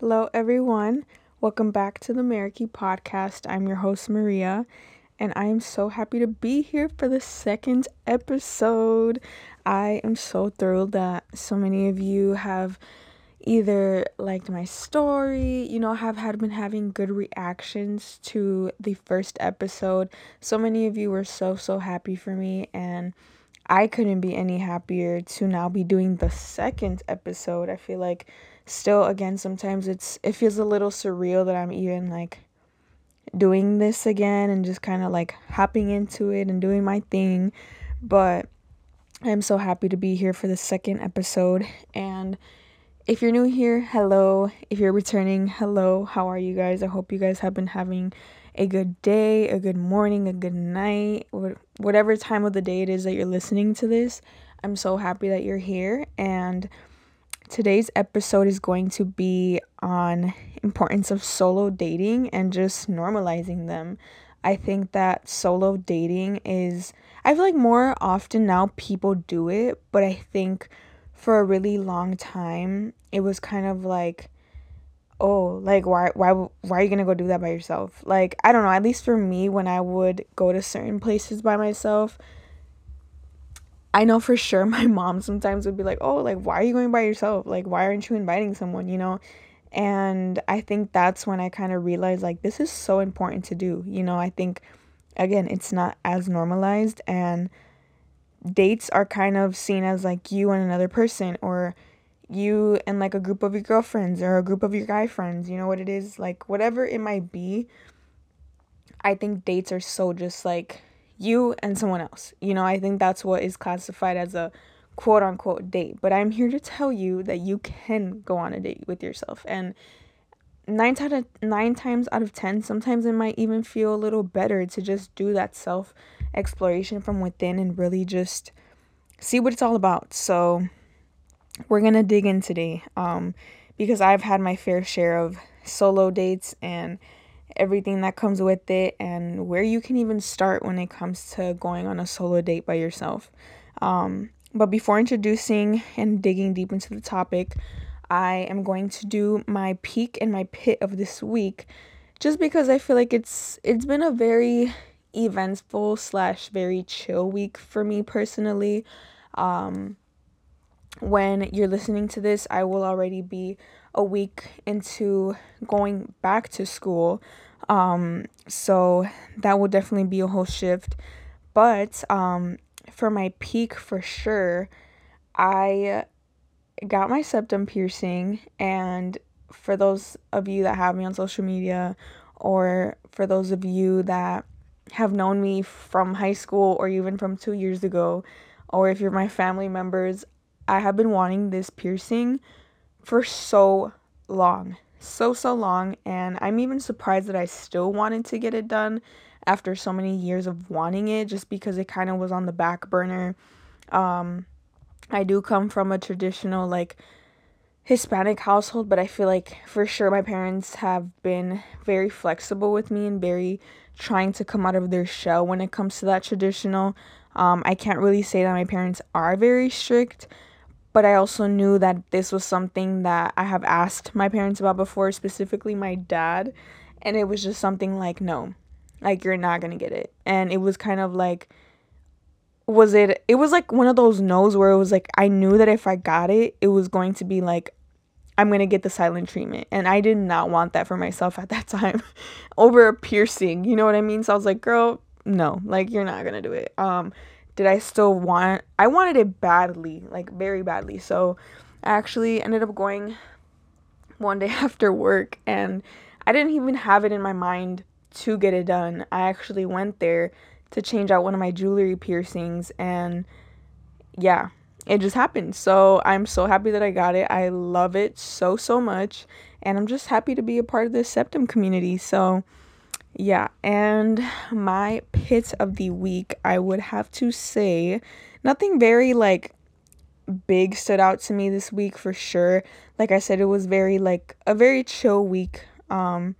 Hello, everyone. Welcome back to the Meraki podcast. I'm your host, Maria, and I am so happy to be here for the second episode. I am so thrilled that so many of you have either liked my story, you know, have had been having good reactions to the first episode. So many of you were so so happy for me and I couldn't be any happier to now be doing the second episode. I feel like still again sometimes it's it feels a little surreal that I'm even like doing this again and just kind of like hopping into it and doing my thing. But I'm so happy to be here for the second episode and if you're new here, hello. If you're returning, hello. How are you guys? I hope you guys have been having a good day, a good morning, a good night, whatever time of the day it is that you're listening to this. I'm so happy that you're here and today's episode is going to be on importance of solo dating and just normalizing them. I think that solo dating is I feel like more often now people do it, but I think for a really long time it was kind of like oh like why why why are you going to go do that by yourself like i don't know at least for me when i would go to certain places by myself i know for sure my mom sometimes would be like oh like why are you going by yourself like why aren't you inviting someone you know and i think that's when i kind of realized like this is so important to do you know i think again it's not as normalized and dates are kind of seen as like you and another person or you and like a group of your girlfriends or a group of your guy friends, you know what it is? Like whatever it might be. I think dates are so just like you and someone else. You know, I think that's what is classified as a quote unquote date. But I'm here to tell you that you can go on a date with yourself. And nine out of nine times out of ten, sometimes it might even feel a little better to just do that self exploration from within and really just see what it's all about. So we're gonna dig in today um, because I've had my fair share of solo dates and everything that comes with it, and where you can even start when it comes to going on a solo date by yourself. Um, but before introducing and digging deep into the topic, I am going to do my peak and my pit of this week, just because I feel like it's it's been a very eventful slash very chill week for me personally. Um, when you're listening to this, I will already be a week into going back to school. Um, so that will definitely be a whole shift. But um, for my peak, for sure, I got my septum piercing. And for those of you that have me on social media, or for those of you that have known me from high school or even from two years ago, or if you're my family members, I have been wanting this piercing for so long. So, so long. And I'm even surprised that I still wanted to get it done after so many years of wanting it, just because it kind of was on the back burner. Um, I do come from a traditional, like, Hispanic household, but I feel like for sure my parents have been very flexible with me and very trying to come out of their shell when it comes to that traditional. Um, I can't really say that my parents are very strict, but I also knew that this was something that I have asked my parents about before, specifically my dad, and it was just something like, no, like you're not gonna get it. And it was kind of like, was it, it was like one of those no's where it was like, I knew that if I got it, it was going to be like, I'm gonna get the silent treatment. And I did not want that for myself at that time over a piercing, you know what I mean? So I was like, girl, no, like you're not gonna do it. Um, did I still want I wanted it badly, like very badly. So I actually ended up going one day after work and I didn't even have it in my mind to get it done. I actually went there to change out one of my jewelry piercings and yeah, it just happened. So I'm so happy that I got it. I love it so so much and I'm just happy to be a part of the septum community. So yeah, and my pit of the week, I would have to say nothing very like big stood out to me this week for sure. Like I said, it was very like a very chill week. Um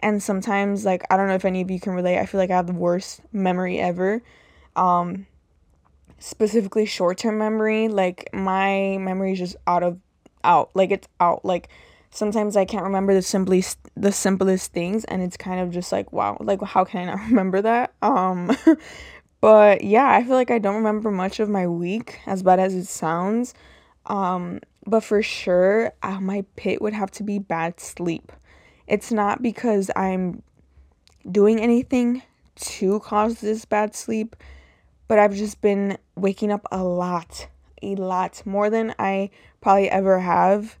and sometimes like I don't know if any of you can relate. I feel like I have the worst memory ever. Um specifically short-term memory, like my memory is just out of out. Like it's out. Like sometimes I can't remember the simplest the simplest things and it's kind of just like wow, like how can I not remember that? Um but yeah, I feel like I don't remember much of my week as bad as it sounds. Um but for sure, uh, my pit would have to be bad sleep. It's not because I'm doing anything to cause this bad sleep, but I've just been waking up a lot, a lot more than I probably ever have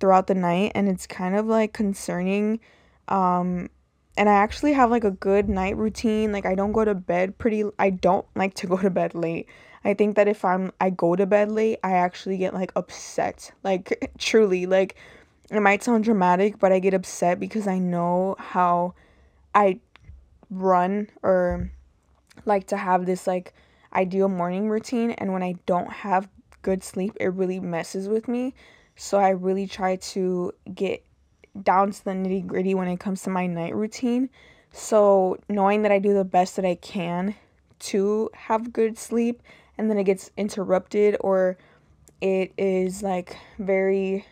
throughout the night and it's kind of like concerning um and I actually have like a good night routine like I don't go to bed pretty I don't like to go to bed late. I think that if I'm I go to bed late I actually get like upset like truly like it might sound dramatic but I get upset because I know how I run or like to have this like ideal morning routine and when I don't have good sleep it really messes with me so I really try to get down to the nitty gritty when it comes to my night routine. So knowing that I do the best that I can to have good sleep and then it gets interrupted or it is like very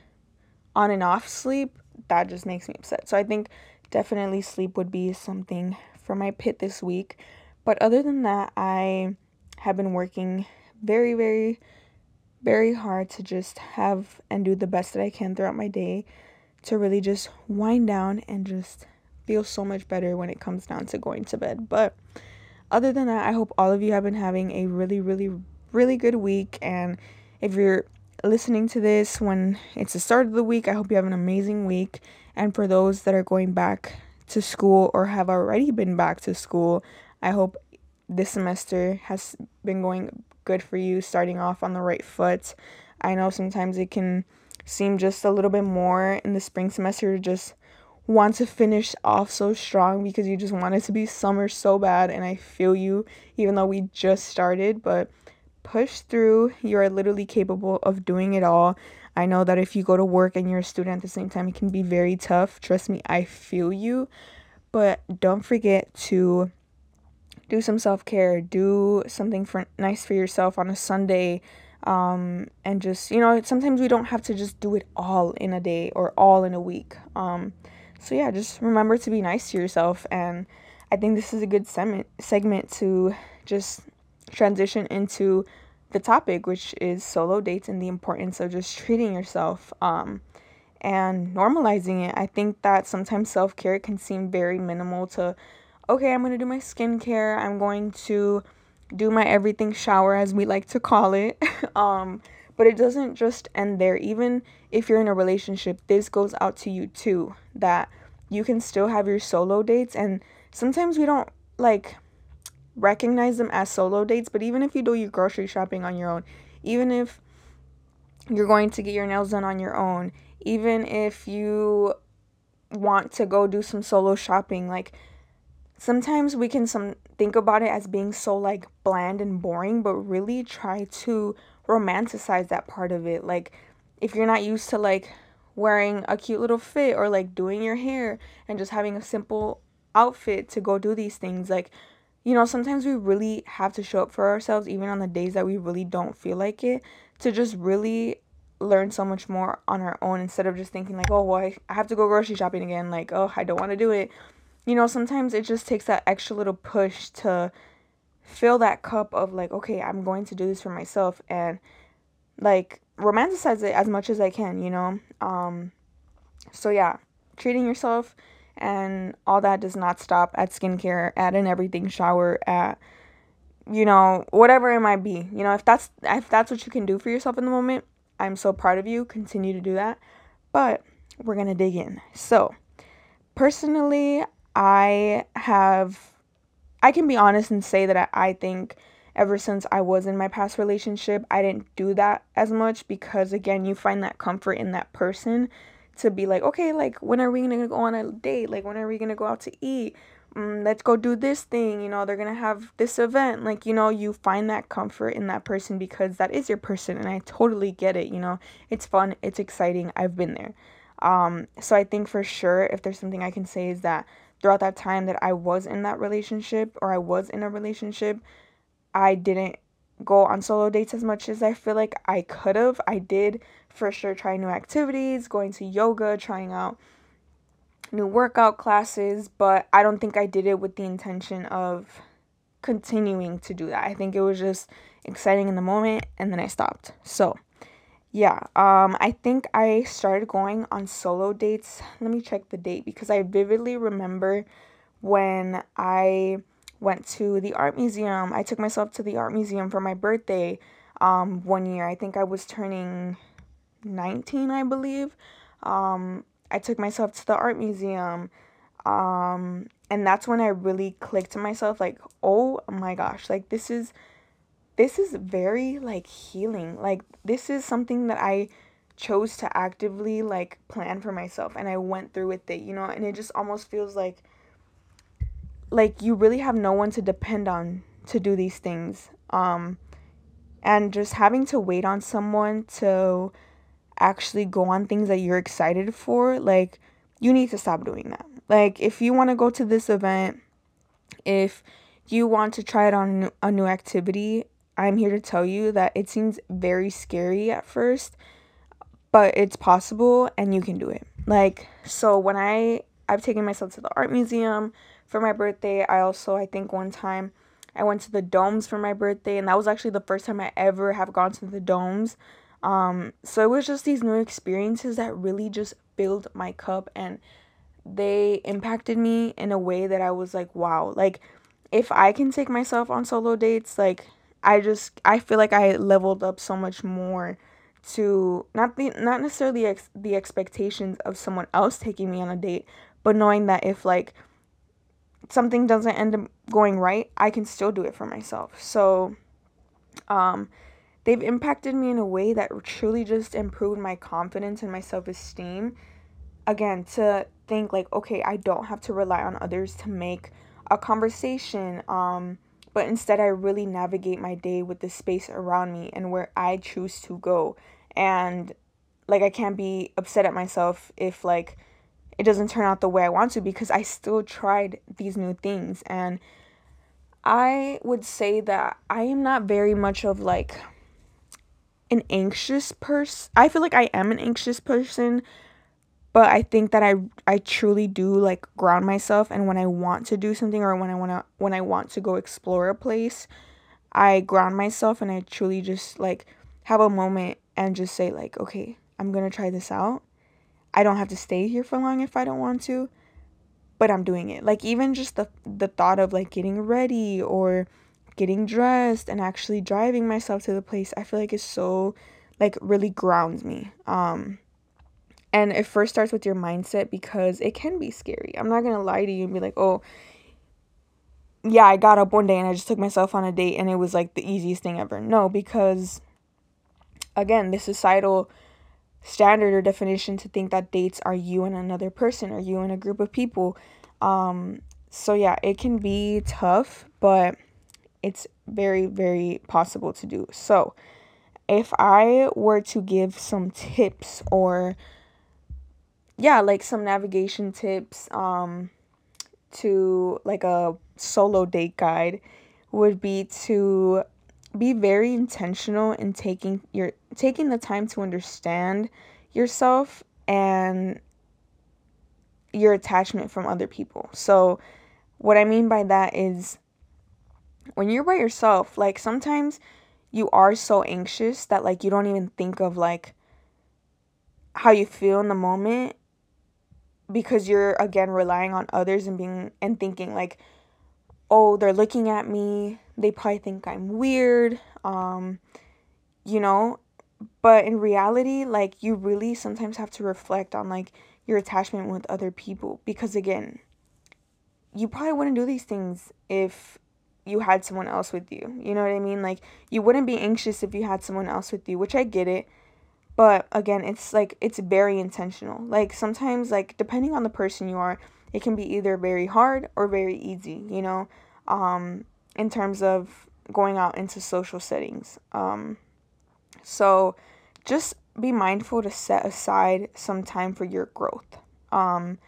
on and off sleep, that just makes me upset. So I think definitely sleep would be something for my pit this week. But other than that, I have been working very, very very hard to just have and do the best that I can throughout my day to really just wind down and just feel so much better when it comes down to going to bed. But other than that, I hope all of you have been having a really, really, really good week. And if you're listening to this when it's the start of the week, I hope you have an amazing week. And for those that are going back to school or have already been back to school, I hope this semester has been going good for you starting off on the right foot. I know sometimes it can seem just a little bit more in the spring semester to just want to finish off so strong because you just want it to be summer so bad and I feel you even though we just started but push through. You are literally capable of doing it all. I know that if you go to work and you're a student at the same time it can be very tough. Trust me I feel you. But don't forget to do some self care, do something for nice for yourself on a Sunday, um, and just you know sometimes we don't have to just do it all in a day or all in a week. Um, so yeah, just remember to be nice to yourself, and I think this is a good segment segment to just transition into the topic, which is solo dates and the importance of just treating yourself. Um, and normalizing it. I think that sometimes self care can seem very minimal to okay, I'm to do my skincare. I'm going to do my everything shower, as we like to call it. um, but it doesn't just end there. Even if you're in a relationship, this goes out to you too. That you can still have your solo dates. And sometimes we don't like recognize them as solo dates. But even if you do your grocery shopping on your own, even if you're going to get your nails done on your own, even if you want to go do some solo shopping, like sometimes we can some think about it as being so like bland and boring, but really try to romanticize that part of it. Like if you're not used to like wearing a cute little fit or like doing your hair and just having a simple outfit to go do these things, like you know, sometimes we really have to show up for ourselves even on the days that we really don't feel like it to just really learn so much more on our own instead of just thinking like, oh, well, I have to go grocery shopping again. Like, oh, I don't want to do it you know, sometimes it just takes that extra little push to fill that cup of like, okay, I'm going to do this for myself and like romanticize it as much as I can, you know? Um so yeah, treating yourself and all that does not stop at skincare, at an everything shower, at you know, whatever it might be. You know, if that's if that's what you can do for yourself in the moment, I'm so proud of you. Continue to do that. But we're going to dig in. So, personally, I have, I can be honest and say that I, think ever since I was in my past relationship, I didn't do that as much because, again, you find that comfort in that person to be like, okay, like, when are we gonna go on a date? Like, when are we gonna go out to eat? Mm, let's go do this thing. You know, they're gonna have this event. Like, you know, you find that comfort in that person because that is your person. And I totally get it. You know, it's fun, it's exciting. I've been there. Um, so I think for sure, if there's something I can say, is that throughout that time that I was in that relationship or I was in a relationship, I didn't go on solo dates as much as I feel like I could have. I did for sure try new activities, going to yoga, trying out new workout classes, but I don't think I did it with the intention of continuing to do that. I think it was just exciting in the moment and then I stopped. So, yeah, um I think I started going on solo dates. Let me check the date because I vividly remember when I went to the art museum. I took myself to the art museum for my birthday um one year. I think I was turning 19, I believe. Um I took myself to the art museum. Um, and that's when I really clicked to myself like, "Oh my gosh, like this is this is very like healing. Like this is something that I chose to actively like plan for myself and I went through with it, you know, and it just almost feels like like you really have no one to depend on to do these things. Um and just having to wait on someone to actually go on things that you're excited for, like you need to stop doing that. Like if you want to go to this event, if you want to try it on a new activity, I'm here to tell you that it seems very scary at first, but it's possible and you can do it. Like so when I I've taken myself to the art museum for my birthday. I also I think one time I went to the domes for my birthday and that was actually the first time I ever have gone to the domes. Um, so it was just these new experiences that really just filled my cup and they impacted me in a way that I was like, wow, like if I can take myself on solo dates, like I just I feel like I leveled up so much more to not the not necessarily ex- the expectations of someone else taking me on a date, but knowing that if like something doesn't end up going right, I can still do it for myself. So um they've impacted me in a way that truly just improved my confidence and my self esteem. Again, to think like, okay, I don't have to rely on others to make a conversation. Um, but instead, I really navigate my day with the space around me and where I choose to go. And like, I can't be upset at myself if like it doesn't turn out the way I want to because I still tried these new things. And I would say that I am not very much of like an anxious person. I feel like I am an anxious person, but I think that I I truly do like ground myself and when I want to do something or when I want to when I want to go explore a place, I ground myself and I truly just like have a moment and just say like, "Okay, I'm going to try this out." I don't have to stay here for long if I don't want to, but I'm doing it. Like even just the the thought of like getting ready or getting dressed and actually driving myself to the place i feel like is so like really grounds me um and it first starts with your mindset because it can be scary. I'm not gonna lie to you and be like oh yeah i got up one day and i just took myself on a date and it was like the easiest thing ever. No because again the societal standard or definition to think that dates are you and another person or you and a group of people. Um so yeah it can be tough but it's very, very possible to do. So, if I were to give some tips or yeah, like some navigation tips um to like a solo date guide would be to be very intentional in taking your taking the time to understand yourself and your attachment from other people. So what I mean by that is when you're by yourself, like sometimes you are so anxious that like you don't even think of like how you feel in the moment because you're again relying on others and being and thinking like oh they're looking at me they probably think i'm weird um you know but in reality like you really sometimes have to reflect on like your attachment with other people because again you probably wouldn't do these things if you had someone else with you. You know what I mean? Like you wouldn't be anxious if you had someone else with you, which I get it. But again, it's like it's very intentional. Like sometimes like depending on the person you are, it can be either very hard or very easy, you know, um in terms of going out into social settings. Um so just be mindful to set aside some time for your growth. Um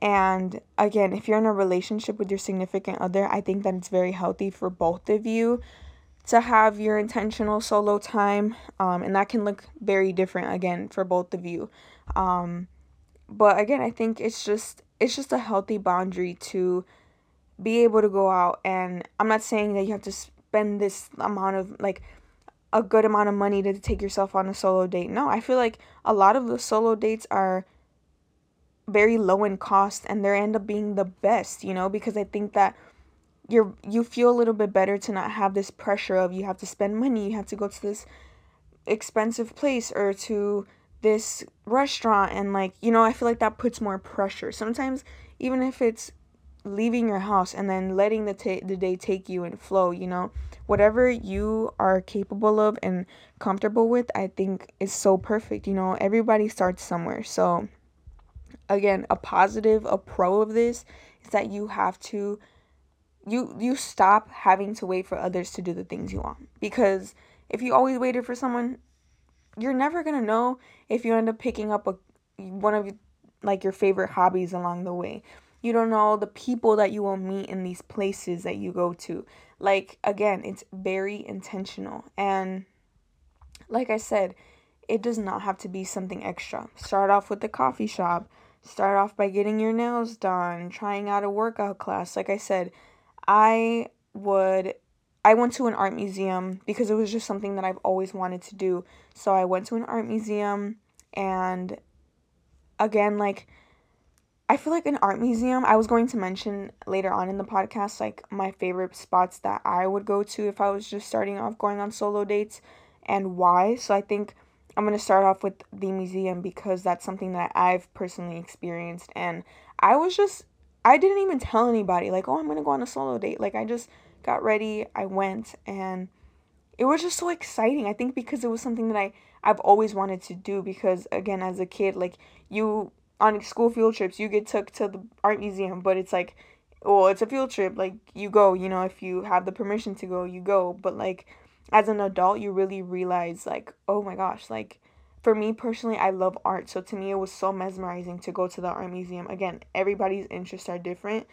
and again, if you're in a relationship with your significant other, I think that it's very healthy for both of you to have your intentional solo time um, and that can look very different again for both of you. Um, but again i think it's just it's just a healthy boundary to be able to go out and i'm not saying that you have to spend this amount of like a good amount of money to take yourself on a solo date. No i feel like a lot of the solo dates are very low in cost and they end up being the best you know because i think that you're you feel a little bit better to not have this pressure of you have to spend money, you have to go to this expensive place or to this restaurant and like, you know, I feel like that puts more pressure. Sometimes even if it's leaving your house and then letting the ta- the day take you and flow, you know, whatever you are capable of and comfortable with, I think is so perfect. You know, everybody starts somewhere. So again, a positive, a pro of this is that you have to you you stop having to wait for others to do the things you want. Because if you always waited for someone you're never going to know if you end up picking up a one of like your favorite hobbies along the way. You don't know the people that you will meet in these places that you go to. Like again it's very intentional. And like i said it does not have to be something extra. Start off with the coffee shop. Start off by getting your nails done trying out a workout class. Like i said I would I went to an art museum because it was just something that I've always wanted to do. So I went to an art museum and again like I feel like an art museum, I was going to mention later on in the podcast like my favorite spots that I would go to if I was just starting off going on solo dates and why. So I think I'm going to start off with the museum because that's something that I've personally experienced and I was just I didn't even tell anybody, like, oh, I'm gonna go on a solo date. Like, I just got ready, I went, and it was just so exciting. I think because it was something that I, I've always wanted to do. Because, again, as a kid, like, you, on school field trips, you get took to the art museum, but it's like, well, it's a field trip. Like, you go, you know, if you have the permission to go, you go. But, like, as an adult, you really realize, like, oh my gosh, like, for me personally, I love art. So to me, it was so mesmerizing to go to the art museum. Again, everybody's interests are different,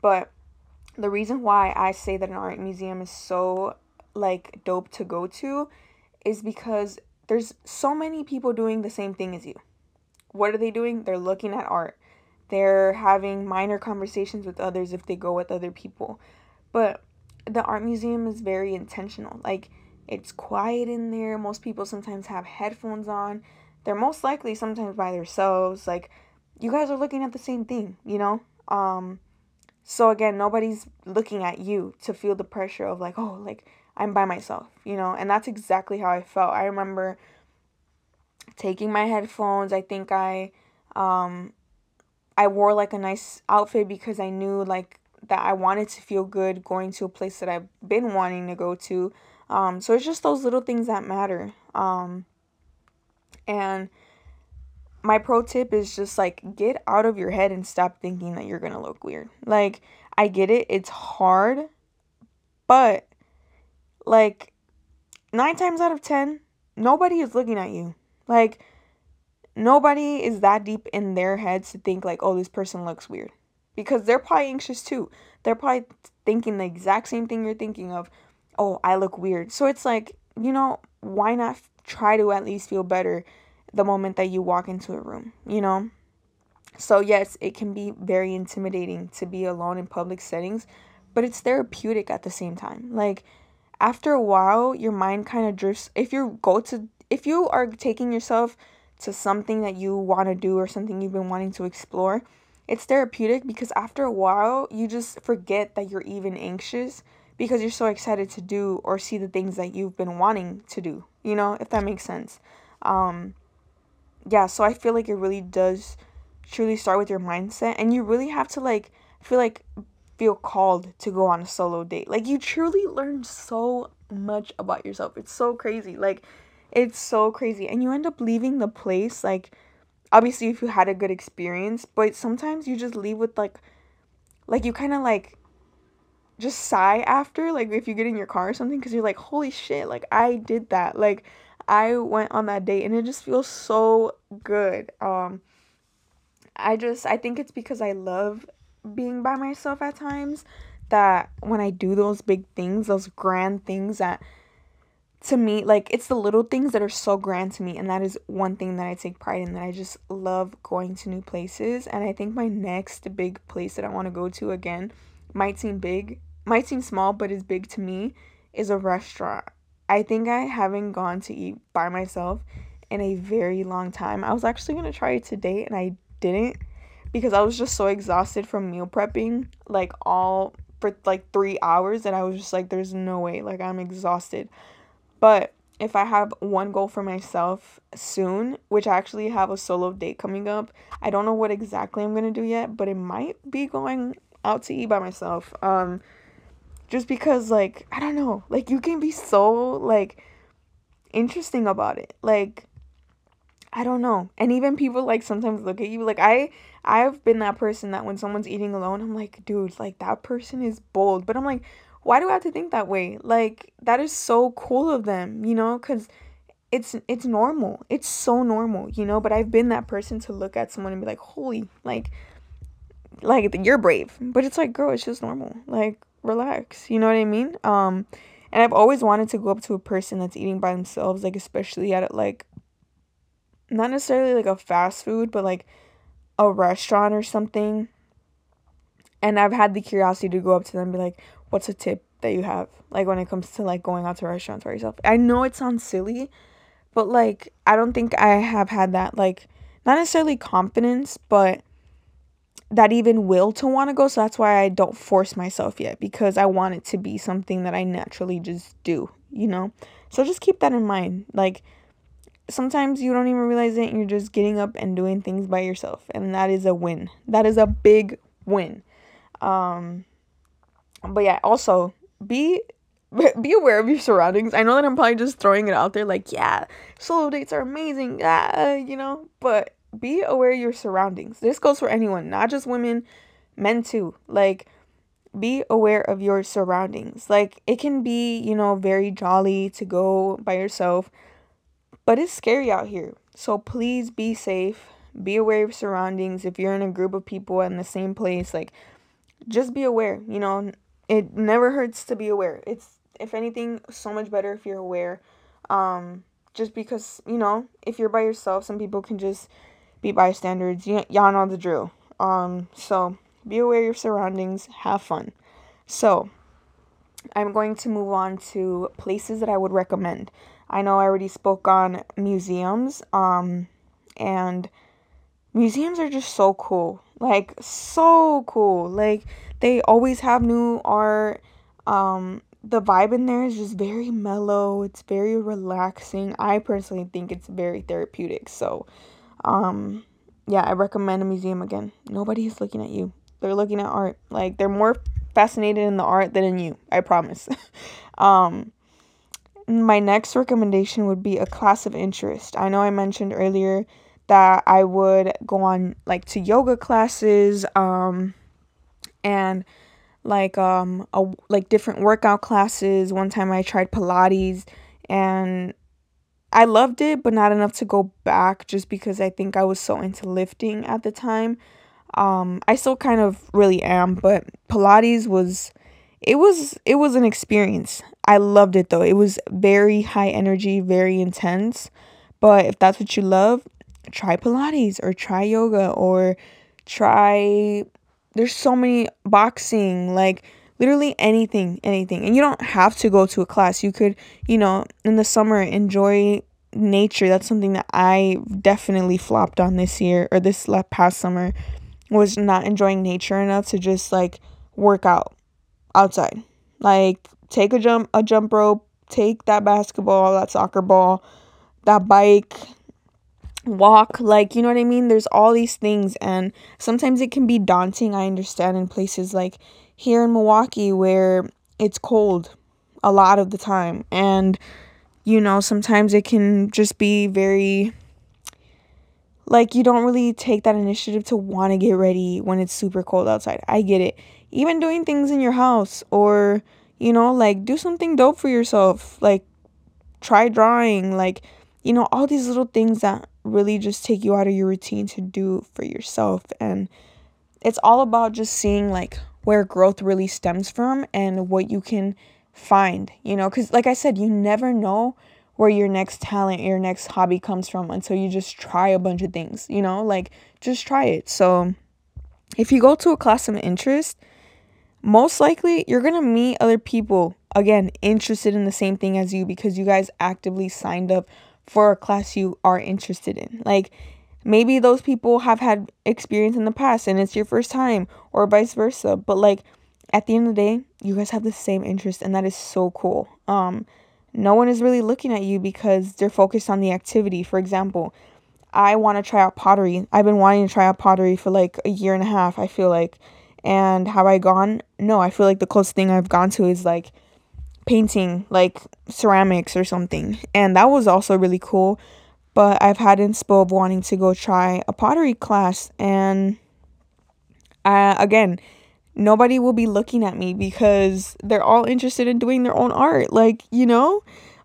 but the reason why I say that an art museum is so like dope to go to is because there's so many people doing the same thing as you. What are they doing? They're looking at art. They're having minor conversations with others if they go with other people. But the art museum is very intentional. Like it's quiet in there. Most people sometimes have headphones on. They're most likely sometimes by themselves. Like you guys are looking at the same thing, you know? Um so again, nobody's looking at you to feel the pressure of like, oh, like I'm by myself, you know? And that's exactly how I felt. I remember taking my headphones. I think I um I wore like a nice outfit because I knew like that I wanted to feel good going to a place that I've been wanting to go to. Um, so it's just those little things that matter. Um, and my pro tip is just like get out of your head and stop thinking that you're gonna look weird. Like, I get it, it's hard, but like nine times out of ten, nobody is looking at you. Like, nobody is that deep in their heads to think, like, oh, this person looks weird. Because they're probably anxious too. They're probably thinking the exact same thing you're thinking of oh, I look weird. So it's like, you know, why not try to at least feel better the moment that you walk into a room, you know? So, yes, it can be very intimidating to be alone in public settings, but it's therapeutic at the same time. Like, after a while, your mind kind of drifts. If you go to, if you are taking yourself to something that you want to do or something you've been wanting to explore, it's therapeutic because after a while, you just forget that you're even anxious because you're so excited to do or see the things that you've been wanting to do, you know, if that makes sense. Um, yeah, so I feel like it really does truly start with your mindset, and you really have to like feel like feel called to go on a solo date. Like you truly learn so much about yourself. It's so crazy. Like it's so crazy. And you end up leaving the place like obviously if you had a good experience, but sometimes you just leave with like like you kind of like just sigh after like if you get in your car or something because you're like holy shit like i did that like i went on that date and it just feels so good um i just i think it's because i love being by myself at times that when I do those big things, those grand things that to me, like it's the little things that are so grand to me, and that is one thing that I take pride in. That I just love going to new places, and I think my next big place that I want to go to again might seem big, might seem small, but is big to me is a restaurant. I think I haven't gone to eat by myself in a very long time. I was actually gonna try it today, and I didn't because I was just so exhausted from meal prepping, like all for like three hours, and I was just like, there's no way, like I'm exhausted. But if I have one goal for myself soon, which I actually have a solo date coming up, I don't know what exactly I'm gonna do yet, but it might be going out to eat by myself. Um, just because like I don't know, like you can be so like interesting about it, like. I don't know. And even people like sometimes look at you like I I've been that person that when someone's eating alone, I'm like, dude, like that person is bold. But I'm like, why do I have to think that way? Like that is so cool of them, you know, cuz it's it's normal. It's so normal, you know, but I've been that person to look at someone and be like, "Holy, like like you're brave." But it's like, girl, it's just normal. Like relax. You know what I mean? Um and I've always wanted to go up to a person that's eating by themselves, like especially at like not necessarily like a fast food, but like a restaurant or something. And I've had the curiosity to go up to them and be like, what's a tip that you have like when it comes to like going out to restaurants by yourself i know it sounds silly but like i don't think i have had that like not necessarily confidence but that even will to want to go so that's why i don't force myself yet because i want it to be something that i naturally just do you know? So just keep that in mind like sometimes you don't even realize it and you're just getting up and doing things by yourself and that is a win. That is a big win. Um but yeah, also be be aware of your surroundings. I know that I'm probably just throwing it out there like, yeah, solo dates are amazing, ah, you know, but be aware of your surroundings. This goes for anyone, not just women, men too. Like be aware of your surroundings. Like it can be, you know, very jolly to go by yourself, but it's scary out here. So please be safe. Be aware of your surroundings. If you're in a group of people in the same place, like just be aware, you know, it never hurts to be aware. It's if anything so much better if you're aware. Um, just because you know if you're by yourself, some people can just be bystanders. Y- y'all know the drill. Um, so be aware of your surroundings. Have fun. So I'm going to move on to places that I would recommend. I know I already spoke on museums. Um, and museums are just so cool. Like so cool. Like they always have new art. Um, the vibe in there is just very mellow. It's very relaxing. I personally think it's very therapeutic. So, um, yeah, I recommend a museum again. Nobody's looking at you. They're looking at art. Like they're more fascinated in the art than in you. I promise. um, my next recommendation would be a class of interest. I know I mentioned earlier that I would go on like to yoga classes. Um, and like um a, like different workout classes. One time I tried Pilates and I loved it, but not enough to go back just because I think I was so into lifting at the time. Um, I still kind of really am, but Pilates was it was it was an experience. I loved it though. It was very high energy, very intense. But if that's what you love, try Pilates or try yoga or try there's so many boxing, like literally anything, anything. And you don't have to go to a class. You could, you know, in the summer enjoy nature. That's something that I definitely flopped on this year or this past summer was not enjoying nature enough to just like work out outside. Like take a jump a jump rope, take that basketball, that soccer ball, that bike, walk like you know what i mean there's all these things and sometimes it can be daunting i understand in places like here in milwaukee where it's cold a lot of the time. And you know sometimes it can just be very like you don't really take that initiative to want to get ready when it's super cold outside. I get it. Even doing things in your house or you know like do something dope for yourself. Like try drawing. Like you know all these little things that really just take you out of your routine to do for yourself. And it's all about just seeing like where growth really stems from and what you can find, you know, because like I said, you never know where your next talent, your next hobby comes from until you just try a bunch of things, you know, like just try it. So if you go to a class of interest, most likely you're going to meet other people again interested in the same thing as you because you guys actively signed up for a class you are interested in. Like maybe those people have had experience in the past and it's your first time or vice versa, but like at the end of the day, you guys have the same interest and that is so cool. Um no one is really looking at you because they're focused on the activity. For example, I want to try out pottery. I've been wanting to try out pottery for like a year and a half, I feel like. And have I gone? No, I feel like the closest thing I've gone to is like painting, like ceramics or something. And that was also really cool. But I've had inspo of wanting to go try a pottery class. And uh, again, nobody will be looking at me because they're all interested in doing their own art like you know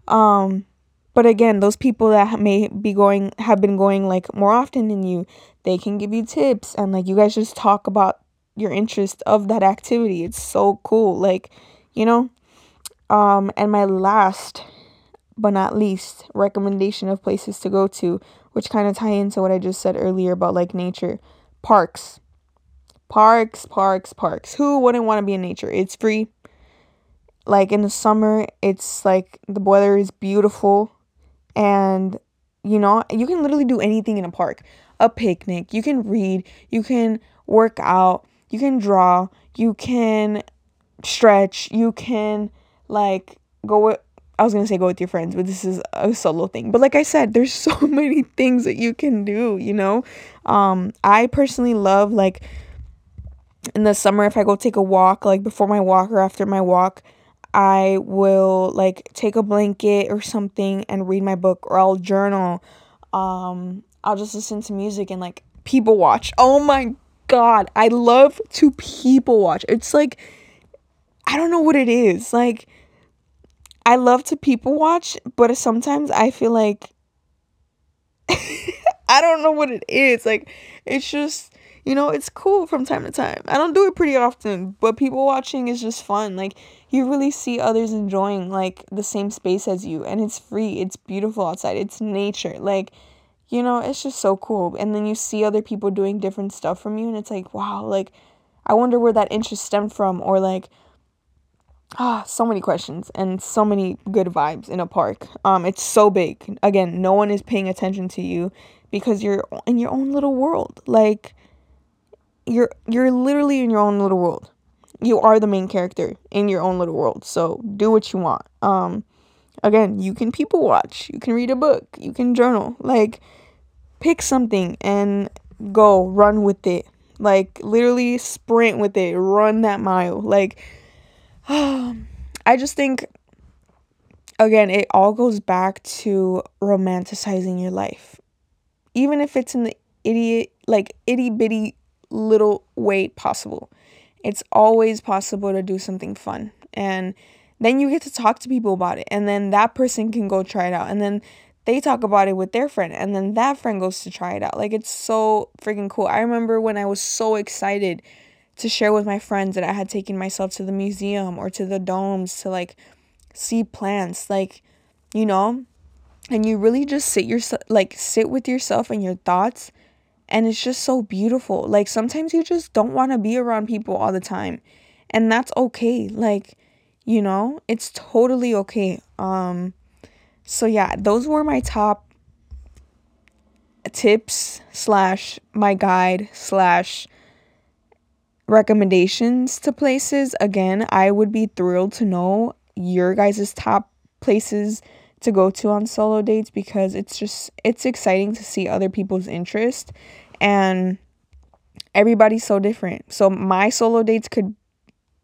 um but again those people that may be going have been going like more often than you they can give you tips and like you guys just talk about your interest of that activity it's so cool like you know um and my last but not least recommendation of places to go to which kind of tie into what i just said earlier about like nature parks Parks, parks, parks. Who wouldn't want to be in nature? It's free. Like in the summer, it's like the weather is beautiful and you know, you can literally do anything in a park. A picnic, you can read, you can work out, you can draw, you can stretch, you can like go with I was gonna say go with your friends, but this is a solo thing. But like I said, there's so many things that you can do, you know? Um, I personally love like in the summer if I go take a walk, like before my walk or after my walk, I will like take a blanket or something and read my book or I'll journal. Um I'll just listen to music and like people watch. Oh my god, I love to people watch. It's like I don't know what it is. Like I love to people watch, but sometimes I feel like I don't know what it is. Like it's just you know, it's cool from time to time. I don't do it pretty often, but people watching is just fun. Like you really see others enjoying like the same space as you and it's free. It's beautiful outside. It's nature. Like you know, it's just so cool. And then you see other people doing different stuff from you and it's like, wow, like I wonder where that interest stemmed from or like ah so many questions and so many good vibes in a park um it's so big again no one is paying attention to you because you're in your own little world like you're you're literally in your own little world. You are the main character in your own little world. So do what you want. Um again, you can people watch, you can read a book, you can journal. Like pick something and go run with it. Like literally sprint with it, run that mile. Like I just think again, it all goes back to romanticizing your life. Even if it's in the idiot like itty bitty little way possible. It's always possible to do something fun. And then you get to talk to people about it. And then that person can go try it out. And then they talk about it with their friend. And then that friend goes to try it out. Like it's so freaking cool. I remember when I was so excited to share with my friends that I had taken myself to the museum or to the domes to like see plants. Like, you know, and you really just sit yourself like sit with yourself and your thoughts and it's just so beautiful. Like sometimes you just don't want to be around people all the time. And that's okay. Like, you know, it's totally okay. Um so yeah, those were my top tips slash my guide slash recommendations to places. Again, I would be thrilled to know your guys' top places to go to on solo dates because it's just it's exciting to see other people's interest and everybody's so different. So my solo dates could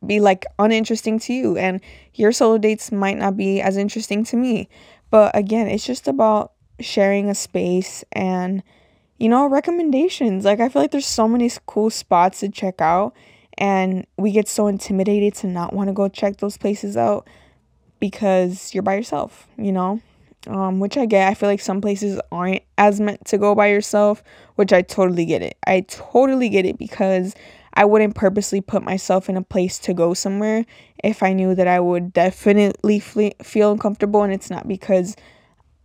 be like uninteresting to you and your solo dates might not be as interesting to me. But again, it's just about sharing a space and you know, recommendations. Like I feel like there's so many cool spots to check out and we get so intimidated to not want to go check those places out because you're by yourself, you know? Um, which I get. I feel like some places aren't as meant to go by yourself, which I totally get it. I totally get it because I wouldn't purposely put myself in a place to go somewhere if I knew that I would definitely feel uncomfortable and it's not because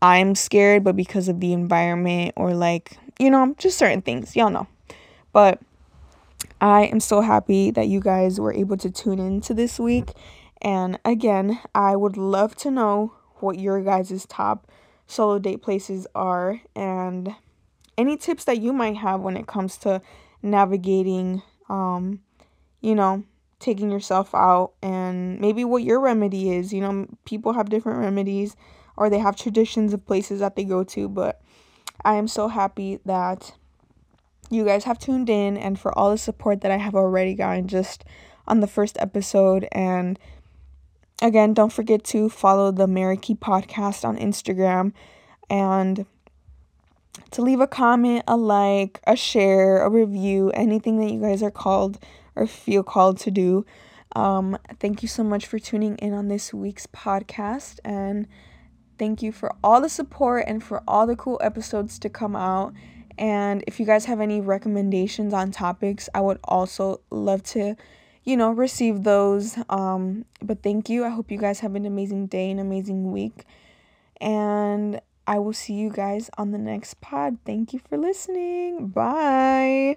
I'm scared, but because of the environment or like, you know, just certain things. Y'all know. But I am so happy that you guys were able to tune in to this week. And again, I would love to know what your guys' top solo date places are and any tips that you might have when it comes to navigating um you know taking yourself out and maybe what your remedy is you know people have different remedies or they have traditions of places that they go to but i am so happy that you guys have tuned in and for all the support that i have already gotten just on the first episode and Again, don't forget to follow the Meraki podcast on Instagram and to leave a comment, a like, a share, a review, anything that you guys are called or feel called to do. Um, thank you so much for tuning in on this week's podcast and thank you for all the support and for all the cool episodes to come out. And if you guys have any recommendations on topics, I would also love to you know, receive those. Um, but thank you. I hope you guys have an amazing day, an amazing week. And I will see you guys on the next pod. Thank you for listening. Bye.